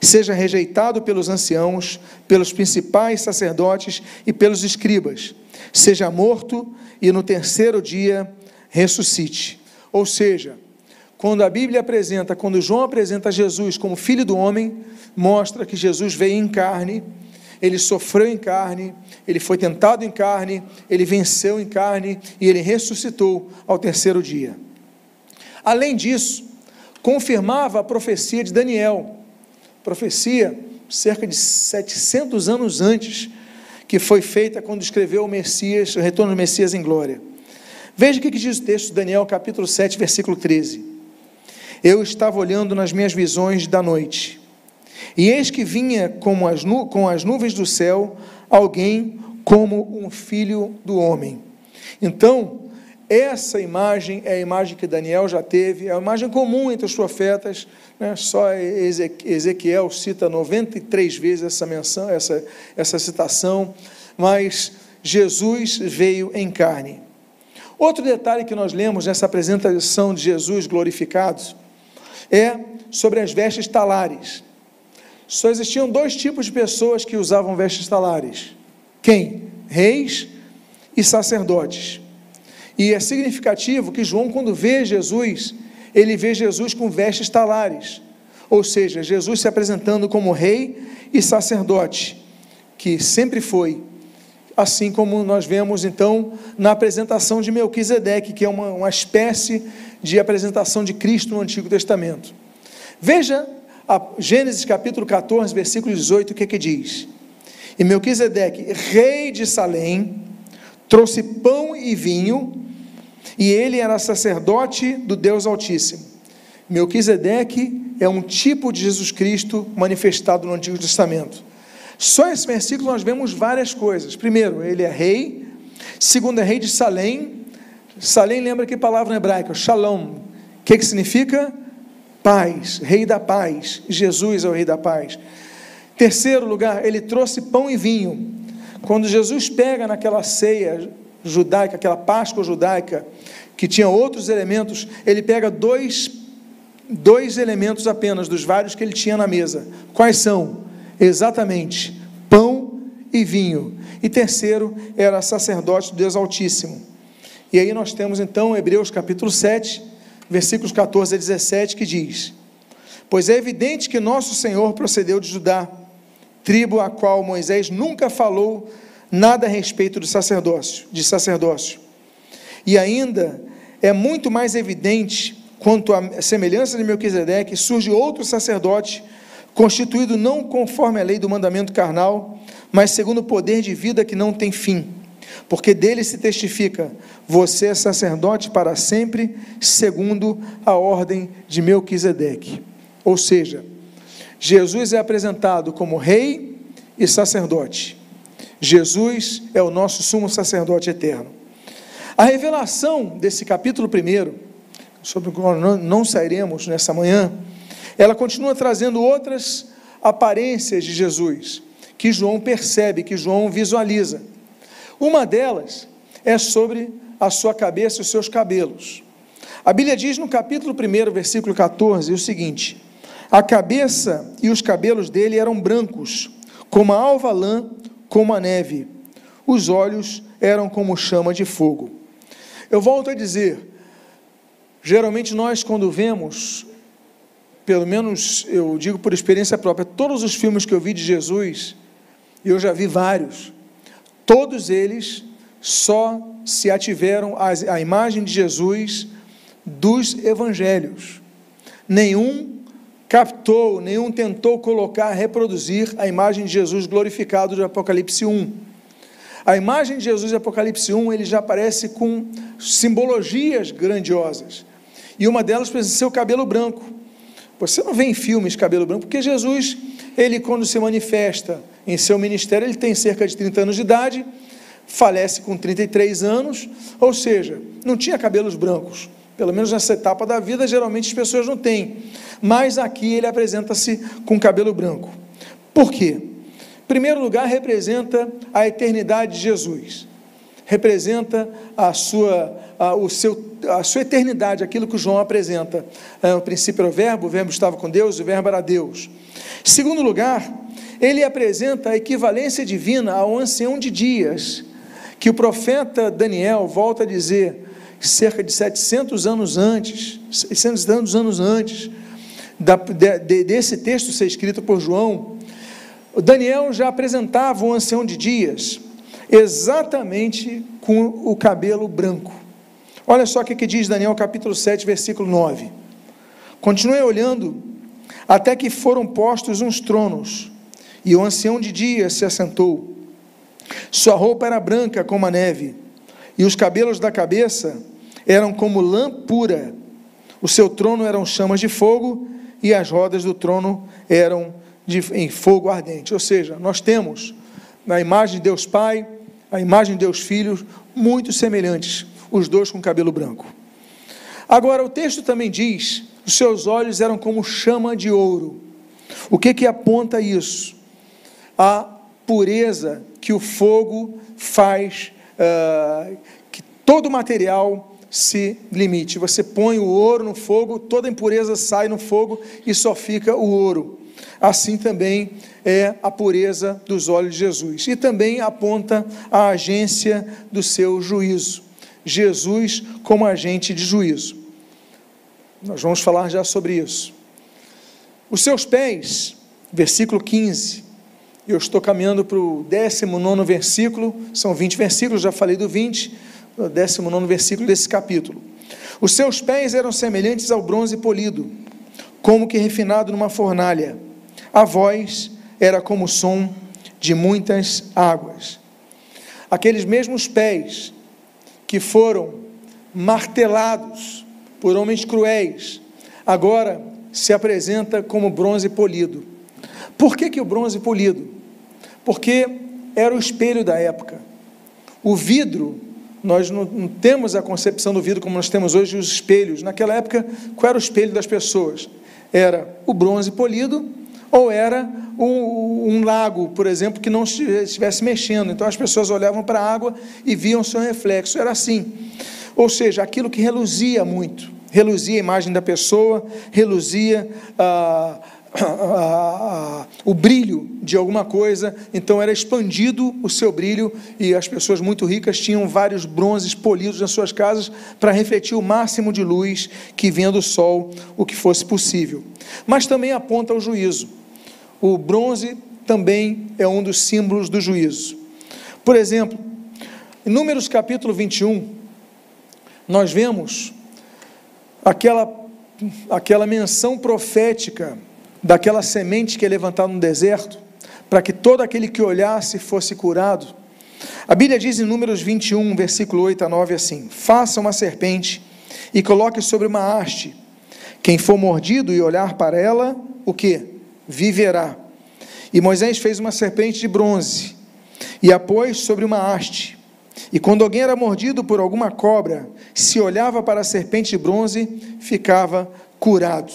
seja rejeitado pelos anciãos, pelos principais sacerdotes e pelos escribas, seja morto e no terceiro dia ressuscite. Ou seja, quando a Bíblia apresenta, quando João apresenta Jesus como filho do homem, mostra que Jesus veio em carne ele sofreu em carne, ele foi tentado em carne, ele venceu em carne e ele ressuscitou ao terceiro dia. Além disso, confirmava a profecia de Daniel, profecia cerca de 700 anos antes, que foi feita quando escreveu o Messias, o retorno do Messias em glória. Veja o que diz o texto de Daniel, capítulo 7, versículo 13. Eu estava olhando nas minhas visões da noite, e eis que vinha como as com as nuvens do céu alguém como um filho do homem. Então, essa imagem é a imagem que Daniel já teve, é a imagem comum entre os profetas, né? só Ezequiel cita 93 vezes essa menção, essa, essa citação, mas Jesus veio em carne. Outro detalhe que nós lemos nessa apresentação de Jesus glorificado é sobre as vestes talares só existiam dois tipos de pessoas que usavam vestes talares: quem? Reis e sacerdotes. E é significativo que João, quando vê Jesus, ele vê Jesus com vestes talares, ou seja, Jesus se apresentando como rei e sacerdote, que sempre foi, assim como nós vemos então na apresentação de Melquisedeque, que é uma, uma espécie de apresentação de Cristo no Antigo Testamento. Veja Gênesis capítulo 14, versículo 18, o que que diz? E Melquisedeque, rei de Salém, trouxe pão e vinho, e ele era sacerdote do Deus Altíssimo. Melquisedeque é um tipo de Jesus Cristo manifestado no Antigo Testamento. Só esse versículo nós vemos várias coisas. Primeiro, ele é rei. Segundo, é rei de Salém. Salém lembra que palavra hebraica? Shalom. O que, que significa? Paz, rei da paz. Jesus é o rei da paz. Terceiro lugar, ele trouxe pão e vinho. Quando Jesus pega naquela ceia judaica, aquela Páscoa judaica, que tinha outros elementos, ele pega dois, dois elementos apenas dos vários que ele tinha na mesa. Quais são? Exatamente, pão e vinho. E terceiro, era sacerdote do Deus Altíssimo. E aí nós temos então Hebreus capítulo 7, versículos 14 a 17, que diz: Pois é evidente que nosso Senhor procedeu de Judá, tribo a qual Moisés nunca falou nada a respeito do sacerdócio, de sacerdócio. E ainda é muito mais evidente quanto à semelhança de Melquisedeque, surge outro sacerdote, constituído não conforme a lei do mandamento carnal, mas segundo o poder de vida que não tem fim porque dele se testifica: você é sacerdote para sempre, segundo a ordem de Melquisedeque. Ou seja, Jesus é apresentado como rei e sacerdote. Jesus é o nosso sumo sacerdote eterno. A revelação desse capítulo 1, sobre o qual não sairemos nessa manhã, ela continua trazendo outras aparências de Jesus, que João percebe, que João visualiza. Uma delas é sobre a sua cabeça e os seus cabelos. A Bíblia diz no capítulo 1, versículo 14, o seguinte: A cabeça e os cabelos dele eram brancos, como a alva lã, como a neve. Os olhos eram como chama de fogo. Eu volto a dizer, geralmente nós quando vemos, pelo menos eu digo por experiência própria, todos os filmes que eu vi de Jesus, eu já vi vários, Todos eles só se ativeram à imagem de Jesus dos evangelhos. Nenhum captou, nenhum tentou colocar, reproduzir a imagem de Jesus glorificado de Apocalipse 1. A imagem de Jesus de Apocalipse 1, ele já aparece com simbologias grandiosas. E uma delas precisa ser o cabelo branco. Você não vê em filmes cabelo branco, porque Jesus, ele quando se manifesta em seu ministério, ele tem cerca de 30 anos de idade, falece com 33 anos, ou seja, não tinha cabelos brancos. Pelo menos nessa etapa da vida, geralmente as pessoas não têm. Mas aqui ele apresenta-se com cabelo branco. Por quê? Em primeiro lugar, representa a eternidade de Jesus. Representa a sua, a, o seu, a sua eternidade, aquilo que João apresenta. É, o princípio era o verbo, o verbo estava com Deus, o verbo era Deus. Segundo lugar, ele apresenta a equivalência divina ao ancião de dias, que o profeta Daniel volta a dizer, cerca de 700 anos antes, 600 anos antes da, de, desse texto ser escrito por João, Daniel já apresentava um ancião de dias, exatamente com o cabelo branco. Olha só o que, diz Daniel capítulo 7, versículo 9. Continuei olhando, até que foram postos uns tronos, e o ancião de dias se assentou. Sua roupa era branca como a neve, e os cabelos da cabeça eram como lã pura. O seu trono eram chamas de fogo, e as rodas do trono eram de, em fogo ardente. Ou seja, nós temos na imagem de Deus Pai, a imagem de Deus Filho, muito semelhantes, os dois com cabelo branco. Agora, o texto também diz: os seus olhos eram como chama de ouro. O que que aponta isso? A pureza que o fogo faz, uh, que todo material se limite. Você põe o ouro no fogo, toda impureza sai no fogo e só fica o ouro. Assim também é a pureza dos olhos de Jesus. E também aponta a agência do seu juízo. Jesus como agente de juízo. Nós vamos falar já sobre isso. Os seus pés, versículo 15. Eu estou caminhando para o 19 versículo, são 20 versículos, já falei do 20 no 19 versículo desse capítulo. Os seus pés eram semelhantes ao bronze polido, como que refinado numa fornalha. A voz era como o som de muitas águas. Aqueles mesmos pés que foram martelados por homens cruéis, agora se apresenta como bronze polido. Por que, que o bronze polido? Porque era o espelho da época. O vidro nós não, não, temos a concepção do vidro como nós temos hoje os espelhos. Naquela época, qual era o espelho das pessoas? Era o bronze polido ou era um, um lago, por exemplo, que não estivesse mexendo. Então as pessoas olhavam para a água e viam seu reflexo. Era assim. Ou seja, aquilo que reluzia muito. Reluzia a imagem da pessoa, reluzia a. Ah, o brilho de alguma coisa, então era expandido o seu brilho e as pessoas muito ricas tinham vários bronzes polidos nas suas casas para refletir o máximo de luz que vinha do sol, o que fosse possível. Mas também aponta ao juízo. O bronze também é um dos símbolos do juízo. Por exemplo, em Números capítulo 21, nós vemos aquela aquela menção profética daquela semente que é levantada no deserto, para que todo aquele que olhasse fosse curado. A Bíblia diz em Números 21, versículo 8 a 9 assim: Faça uma serpente e coloque sobre uma haste. Quem for mordido e olhar para ela, o que? Viverá. E Moisés fez uma serpente de bronze e a pôs sobre uma haste. E quando alguém era mordido por alguma cobra, se olhava para a serpente de bronze, ficava curado.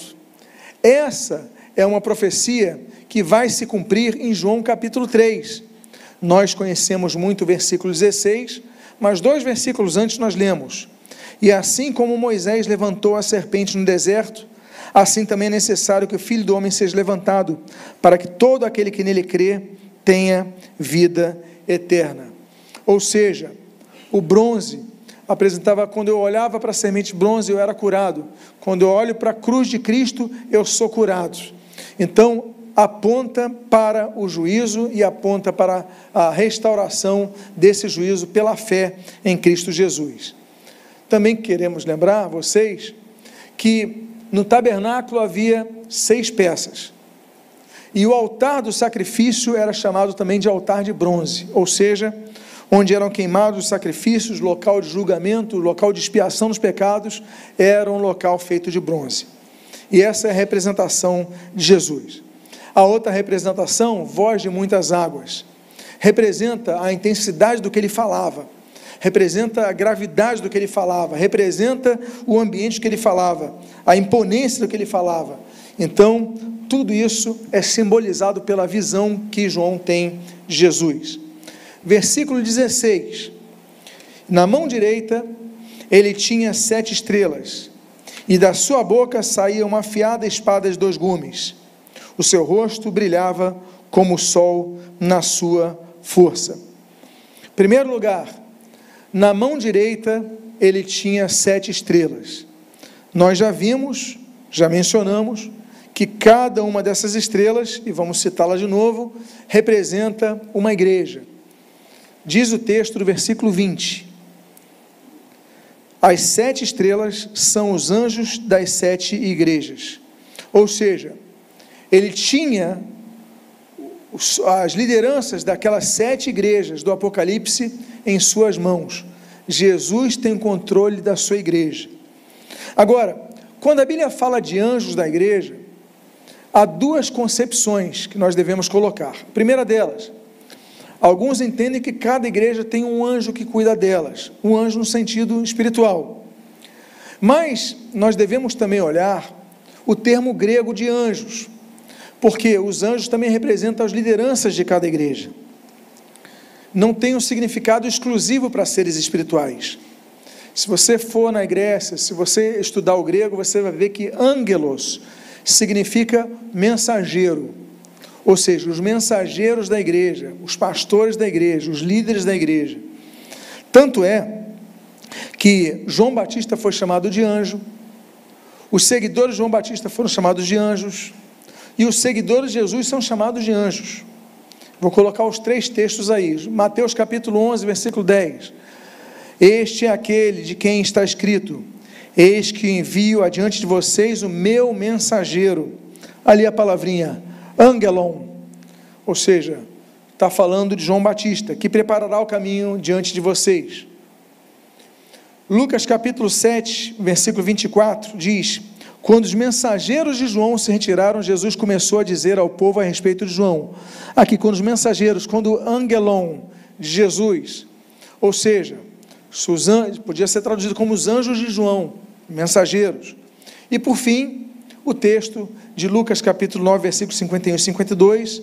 Essa é uma profecia que vai se cumprir em João capítulo 3. Nós conhecemos muito o versículo 16, mas dois versículos antes nós lemos: E assim como Moisés levantou a serpente no deserto, assim também é necessário que o filho do homem seja levantado, para que todo aquele que nele crê tenha vida eterna. Ou seja, o bronze apresentava, quando eu olhava para a semente bronze, eu era curado. Quando eu olho para a cruz de Cristo, eu sou curado. Então, aponta para o juízo e aponta para a restauração desse juízo pela fé em Cristo Jesus. Também queremos lembrar vocês que no tabernáculo havia seis peças. E o altar do sacrifício era chamado também de altar de bronze, ou seja, onde eram queimados os sacrifícios, local de julgamento, local de expiação dos pecados, era um local feito de bronze. E essa é a representação de Jesus. A outra representação, voz de muitas águas, representa a intensidade do que ele falava. Representa a gravidade do que ele falava, representa o ambiente que ele falava, a imponência do que ele falava. Então, tudo isso é simbolizado pela visão que João tem de Jesus. Versículo 16: Na mão direita ele tinha sete estrelas, e da sua boca saía uma afiada espada de dois gumes. O seu rosto brilhava como o sol na sua força. Primeiro lugar, na mão direita ele tinha sete estrelas. Nós já vimos, já mencionamos, que cada uma dessas estrelas, e vamos citá-la de novo, representa uma igreja. Diz o texto do versículo 20: As sete estrelas são os anjos das sete igrejas. Ou seja, ele tinha as lideranças daquelas sete igrejas do Apocalipse em suas mãos. Jesus tem controle da sua igreja. Agora, quando a Bíblia fala de anjos da igreja, há duas concepções que nós devemos colocar. A primeira delas, alguns entendem que cada igreja tem um anjo que cuida delas, um anjo no sentido espiritual. Mas nós devemos também olhar o termo grego de anjos, porque os anjos também representam as lideranças de cada igreja. Não tem um significado exclusivo para seres espirituais. Se você for na Grécia, se você estudar o grego, você vai ver que angelos significa mensageiro. Ou seja, os mensageiros da igreja, os pastores da igreja, os líderes da igreja. Tanto é que João Batista foi chamado de anjo, os seguidores de João Batista foram chamados de anjos, e os seguidores de Jesus são chamados de anjos. Vou colocar os três textos aí. Mateus capítulo 11, versículo 10. Este é aquele de quem está escrito: Eis que envio adiante de vocês o meu mensageiro. Ali a palavrinha, angelon, ou seja, está falando de João Batista, que preparará o caminho diante de vocês. Lucas capítulo 7, versículo 24, diz: Quando os mensageiros de João se retiraram, Jesus começou a dizer ao povo a respeito de João. Aqui, quando os mensageiros, quando angelon de Jesus, ou seja, podia ser traduzido como os anjos de João, mensageiros. E por fim, o texto de Lucas capítulo 9, versículos 51 e 52.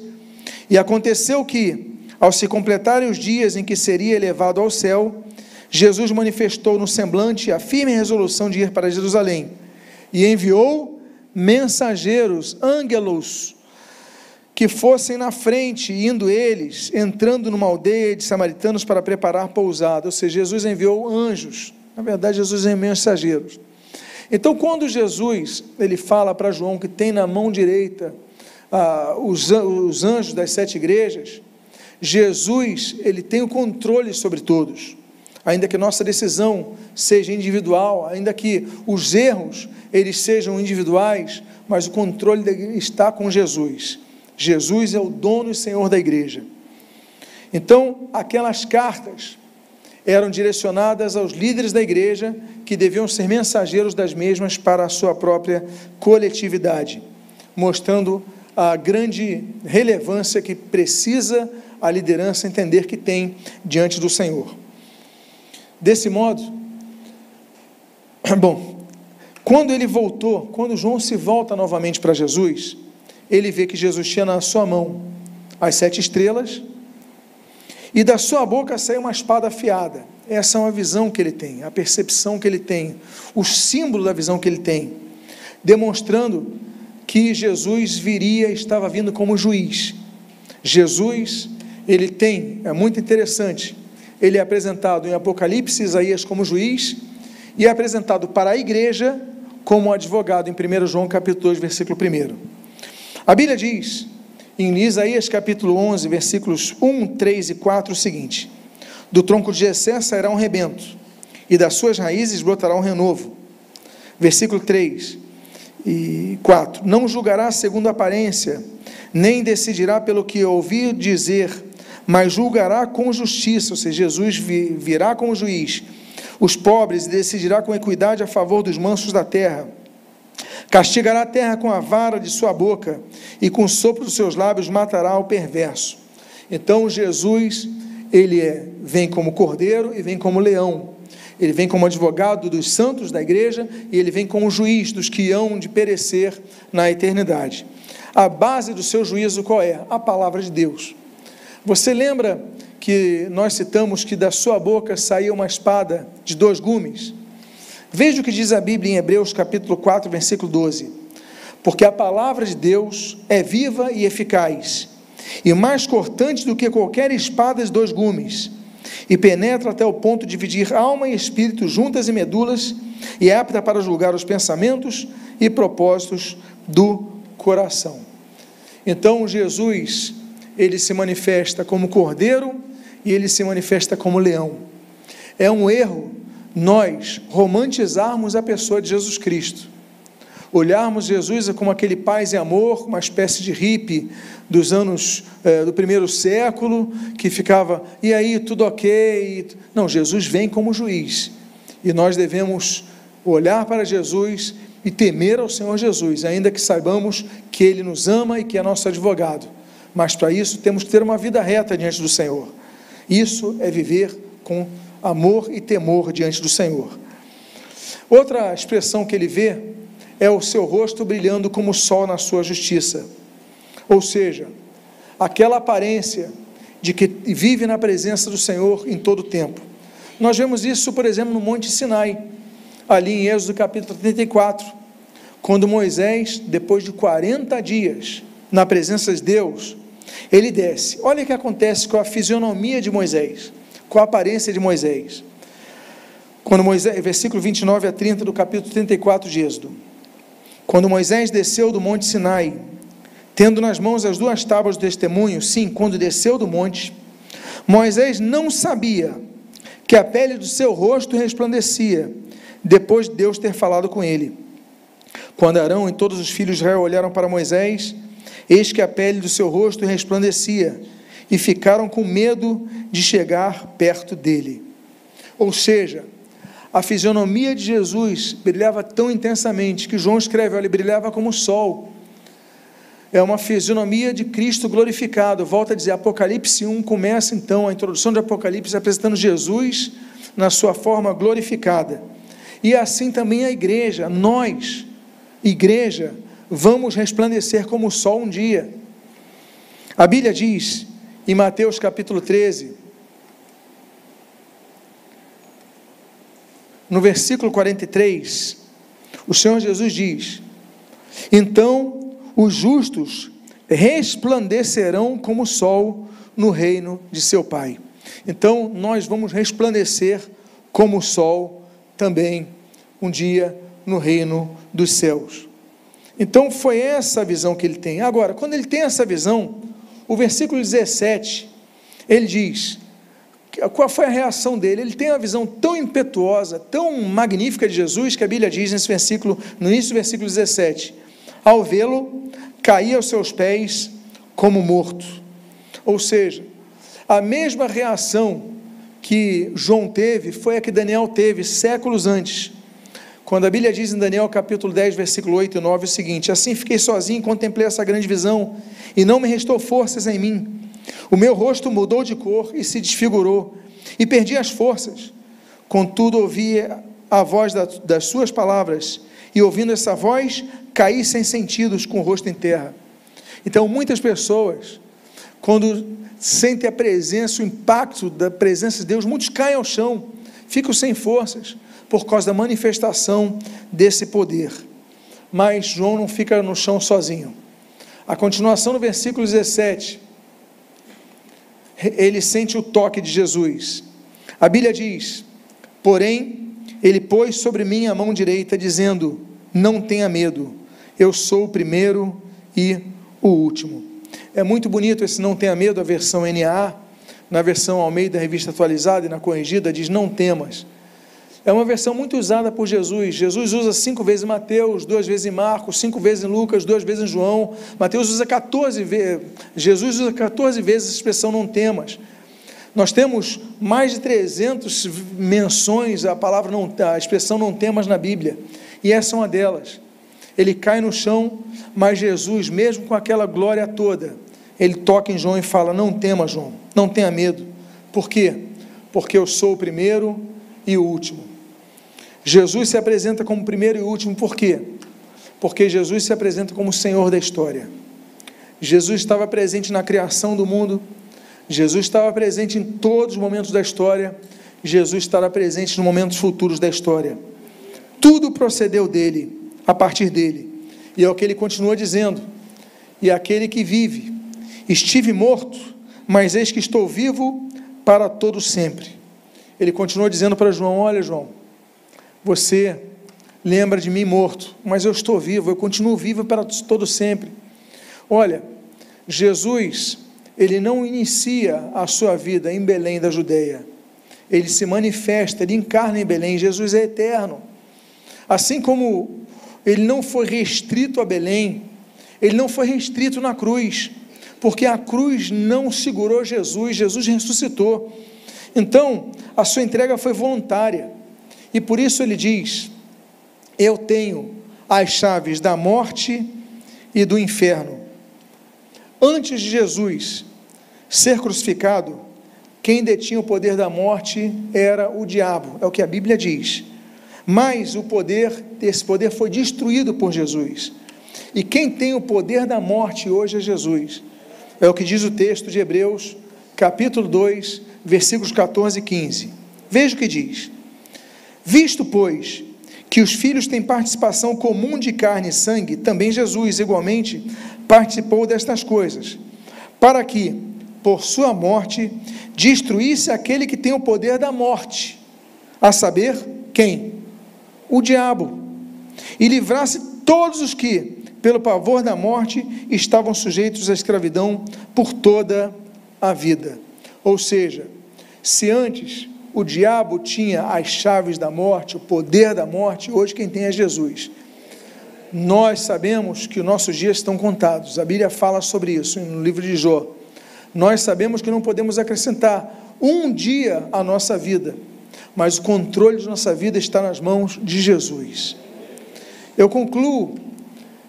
E aconteceu que, ao se completarem os dias em que seria elevado ao céu, Jesus manifestou no semblante a firme resolução de ir para Jerusalém e enviou mensageiros, ângelos, que fossem na frente, indo eles, entrando numa aldeia de samaritanos para preparar pousada. Ou seja, Jesus enviou anjos. Na verdade, Jesus enviou mensageiros. Então, quando Jesus ele fala para João que tem na mão direita ah, os, os anjos das sete igrejas, Jesus ele tem o controle sobre todos. Ainda que nossa decisão seja individual, ainda que os erros eles sejam individuais, mas o controle está com Jesus. Jesus é o dono e senhor da igreja. Então, aquelas cartas eram direcionadas aos líderes da igreja, que deviam ser mensageiros das mesmas para a sua própria coletividade, mostrando a grande relevância que precisa a liderança entender que tem diante do Senhor. Desse modo, bom, quando ele voltou, quando João se volta novamente para Jesus, ele vê que Jesus tinha na sua mão as sete estrelas e da sua boca saiu uma espada afiada. Essa é uma visão que ele tem, a percepção que ele tem, o símbolo da visão que ele tem, demonstrando que Jesus viria, estava vindo como juiz. Jesus, ele tem, é muito interessante, ele é apresentado em Apocalipse, Isaías como juiz, e é apresentado para a igreja como advogado em 1 João capítulo 2, versículo 1. A Bíblia diz em Isaías capítulo 11, versículos 1, 3 e 4, o seguinte: Do tronco de Jessé sairá um rebento, e das suas raízes brotará um renovo. Versículo 3 e 4: Não julgará segundo a aparência, nem decidirá pelo que ouvir dizer, mas julgará com justiça, ou seja, Jesus virá como juiz, os pobres e decidirá com equidade a favor dos mansos da terra Castigará a terra com a vara de sua boca, e com o sopro dos seus lábios matará o perverso. Então Jesus, ele é vem como cordeiro e vem como leão. Ele vem como advogado dos santos da igreja e ele vem como juiz dos que hão de perecer na eternidade. A base do seu juízo qual é? A palavra de Deus. Você lembra que nós citamos que da sua boca saía uma espada de dois gumes? Veja o que diz a Bíblia em Hebreus capítulo 4, versículo 12. Porque a palavra de Deus é viva e eficaz, e mais cortante do que qualquer espada de dois gumes, e penetra até o ponto de dividir alma e espírito, juntas e medulas, e é apta para julgar os pensamentos e propósitos do coração. Então Jesus, ele se manifesta como cordeiro e ele se manifesta como leão. É um erro nós romantizarmos a pessoa de Jesus Cristo. Olharmos Jesus como aquele paz e amor, uma espécie de hippie dos anos eh, do primeiro século, que ficava, e aí, tudo ok? Não, Jesus vem como juiz. E nós devemos olhar para Jesus e temer ao Senhor Jesus, ainda que saibamos que Ele nos ama e que é nosso advogado. Mas para isso temos que ter uma vida reta diante do Senhor. Isso é viver com amor e temor diante do Senhor. Outra expressão que ele vê é o seu rosto brilhando como o sol na sua justiça. Ou seja, aquela aparência de que vive na presença do Senhor em todo o tempo. Nós vemos isso, por exemplo, no Monte Sinai, ali em Êxodo capítulo 34, quando Moisés, depois de 40 dias na presença de Deus, ele desce. Olha o que acontece com a fisionomia de Moisés com a aparência de Moisés. Quando Moisés, versículo 29 a 30 do capítulo 34 de Êxodo. Quando Moisés desceu do monte Sinai, tendo nas mãos as duas tábuas do testemunho, sim, quando desceu do monte, Moisés não sabia que a pele do seu rosto resplandecia, depois de Deus ter falado com ele. Quando Arão e todos os filhos de Israel olharam para Moisés, eis que a pele do seu rosto resplandecia, e ficaram com medo de chegar perto dele. Ou seja, a fisionomia de Jesus brilhava tão intensamente que João escreve: olha, brilhava como o sol. É uma fisionomia de Cristo glorificado. Volta a dizer, Apocalipse 1 começa então a introdução de Apocalipse apresentando Jesus na sua forma glorificada. E assim também a igreja, nós, igreja, vamos resplandecer como o sol um dia. A Bíblia diz em Mateus capítulo 13, no versículo 43, o Senhor Jesus diz: Então os justos resplandecerão como o sol no reino de seu Pai. Então nós vamos resplandecer como o sol também um dia no reino dos céus. Então foi essa a visão que ele tem. Agora, quando ele tem essa visão, o versículo 17, ele diz: qual foi a reação dele? Ele tem uma visão tão impetuosa, tão magnífica de Jesus, que a Bíblia diz nesse versículo, no início do versículo 17: ao vê-lo, caía aos seus pés como morto. Ou seja, a mesma reação que João teve foi a que Daniel teve séculos antes. Quando a Bíblia diz em Daniel capítulo 10, versículo 8 e 9 o seguinte: Assim fiquei sozinho e contemplei essa grande visão, e não me restou forças em mim. O meu rosto mudou de cor e se desfigurou, e perdi as forças. Contudo, ouvi a voz das suas palavras, e ouvindo essa voz, caí sem sentidos, com o rosto em terra. Então, muitas pessoas, quando sentem a presença, o impacto da presença de Deus, muitos caem ao chão, ficam sem forças por causa da manifestação desse poder. Mas João não fica no chão sozinho. A continuação no versículo 17, ele sente o toque de Jesus. A Bíblia diz: Porém, ele pôs sobre mim a mão direita, dizendo: Não tenha medo, eu sou o primeiro e o último. É muito bonito esse não tenha medo, a versão NA, na versão Almeida Revista Atualizada e na corrigida diz: Não temas. É uma versão muito usada por Jesus. Jesus usa cinco vezes em Mateus, duas vezes em Marcos, cinco vezes em Lucas, duas vezes em João. Mateus usa 14 vezes, Jesus usa 14 vezes a expressão não temas. Nós temos mais de 300 menções à palavra não, a expressão não temas na Bíblia. E essa é uma delas. Ele cai no chão, mas Jesus, mesmo com aquela glória toda, ele toca em João e fala: Não tema, João, não tenha medo. Por quê? porque eu sou o primeiro e o último. Jesus se apresenta como primeiro e último, por quê? Porque Jesus se apresenta como Senhor da história. Jesus estava presente na criação do mundo, Jesus estava presente em todos os momentos da história, Jesus estará presente nos momentos futuros da história. Tudo procedeu dele, a partir dele. E é o que ele continua dizendo: e aquele que vive, estive morto, mas eis que estou vivo para todo sempre. Ele continua dizendo para João: Olha, João, você lembra de mim morto, mas eu estou vivo, eu continuo vivo para todo sempre. Olha, Jesus, ele não inicia a sua vida em Belém da Judeia. Ele se manifesta, ele encarna em Belém. Jesus é eterno. Assim como ele não foi restrito a Belém, ele não foi restrito na cruz, porque a cruz não segurou Jesus, Jesus ressuscitou. Então, a sua entrega foi voluntária. E por isso ele diz: Eu tenho as chaves da morte e do inferno. Antes de Jesus ser crucificado, quem detinha o poder da morte era o diabo, é o que a Bíblia diz. Mas o poder, esse poder foi destruído por Jesus. E quem tem o poder da morte hoje é Jesus. É o que diz o texto de Hebreus, capítulo 2, versículos 14 e 15. Veja o que diz: Visto, pois, que os filhos têm participação comum de carne e sangue, também Jesus, igualmente, participou destas coisas, para que, por sua morte, destruísse aquele que tem o poder da morte, a saber, quem? O diabo, e livrasse todos os que, pelo pavor da morte, estavam sujeitos à escravidão por toda a vida. Ou seja, se antes o diabo tinha as chaves da morte, o poder da morte, hoje quem tem é Jesus. Nós sabemos que os nossos dias estão contados, a Bíblia fala sobre isso no livro de Jó. Nós sabemos que não podemos acrescentar um dia à nossa vida, mas o controle de nossa vida está nas mãos de Jesus. Eu concluo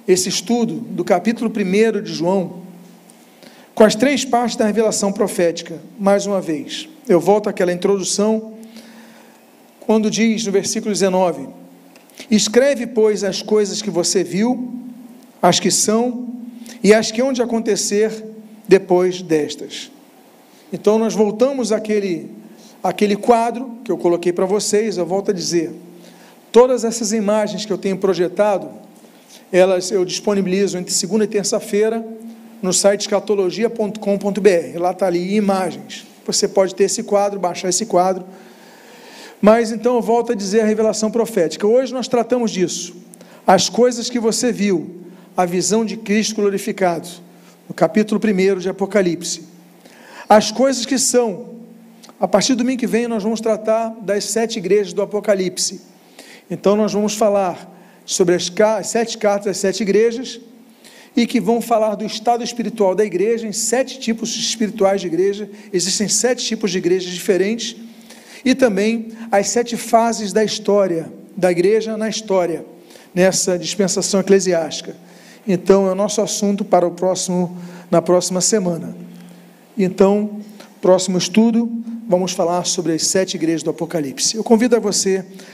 esse estudo do capítulo 1 de João com as três partes da revelação profética, mais uma vez. Eu volto àquela introdução, quando diz no versículo 19: Escreve, pois, as coisas que você viu, as que são e as que hão de acontecer depois destas. Então, nós voltamos àquele, àquele quadro que eu coloquei para vocês, eu volto a dizer. Todas essas imagens que eu tenho projetado, elas eu disponibilizo entre segunda e terça-feira no site escatologia.com.br. Lá está ali imagens. Você pode ter esse quadro, baixar esse quadro. Mas então eu volto a dizer a revelação profética. Hoje nós tratamos disso. As coisas que você viu, a visão de Cristo glorificado, no capítulo 1 de Apocalipse. As coisas que são, a partir do domingo que vem nós vamos tratar das sete igrejas do Apocalipse. Então nós vamos falar sobre as sete cartas das sete igrejas e que vão falar do estado espiritual da igreja, em sete tipos espirituais de igreja, existem sete tipos de igrejas diferentes, e também as sete fases da história, da igreja na história, nessa dispensação eclesiástica. Então, é o nosso assunto para o próximo, na próxima semana. Então, próximo estudo, vamos falar sobre as sete igrejas do Apocalipse. Eu convido a você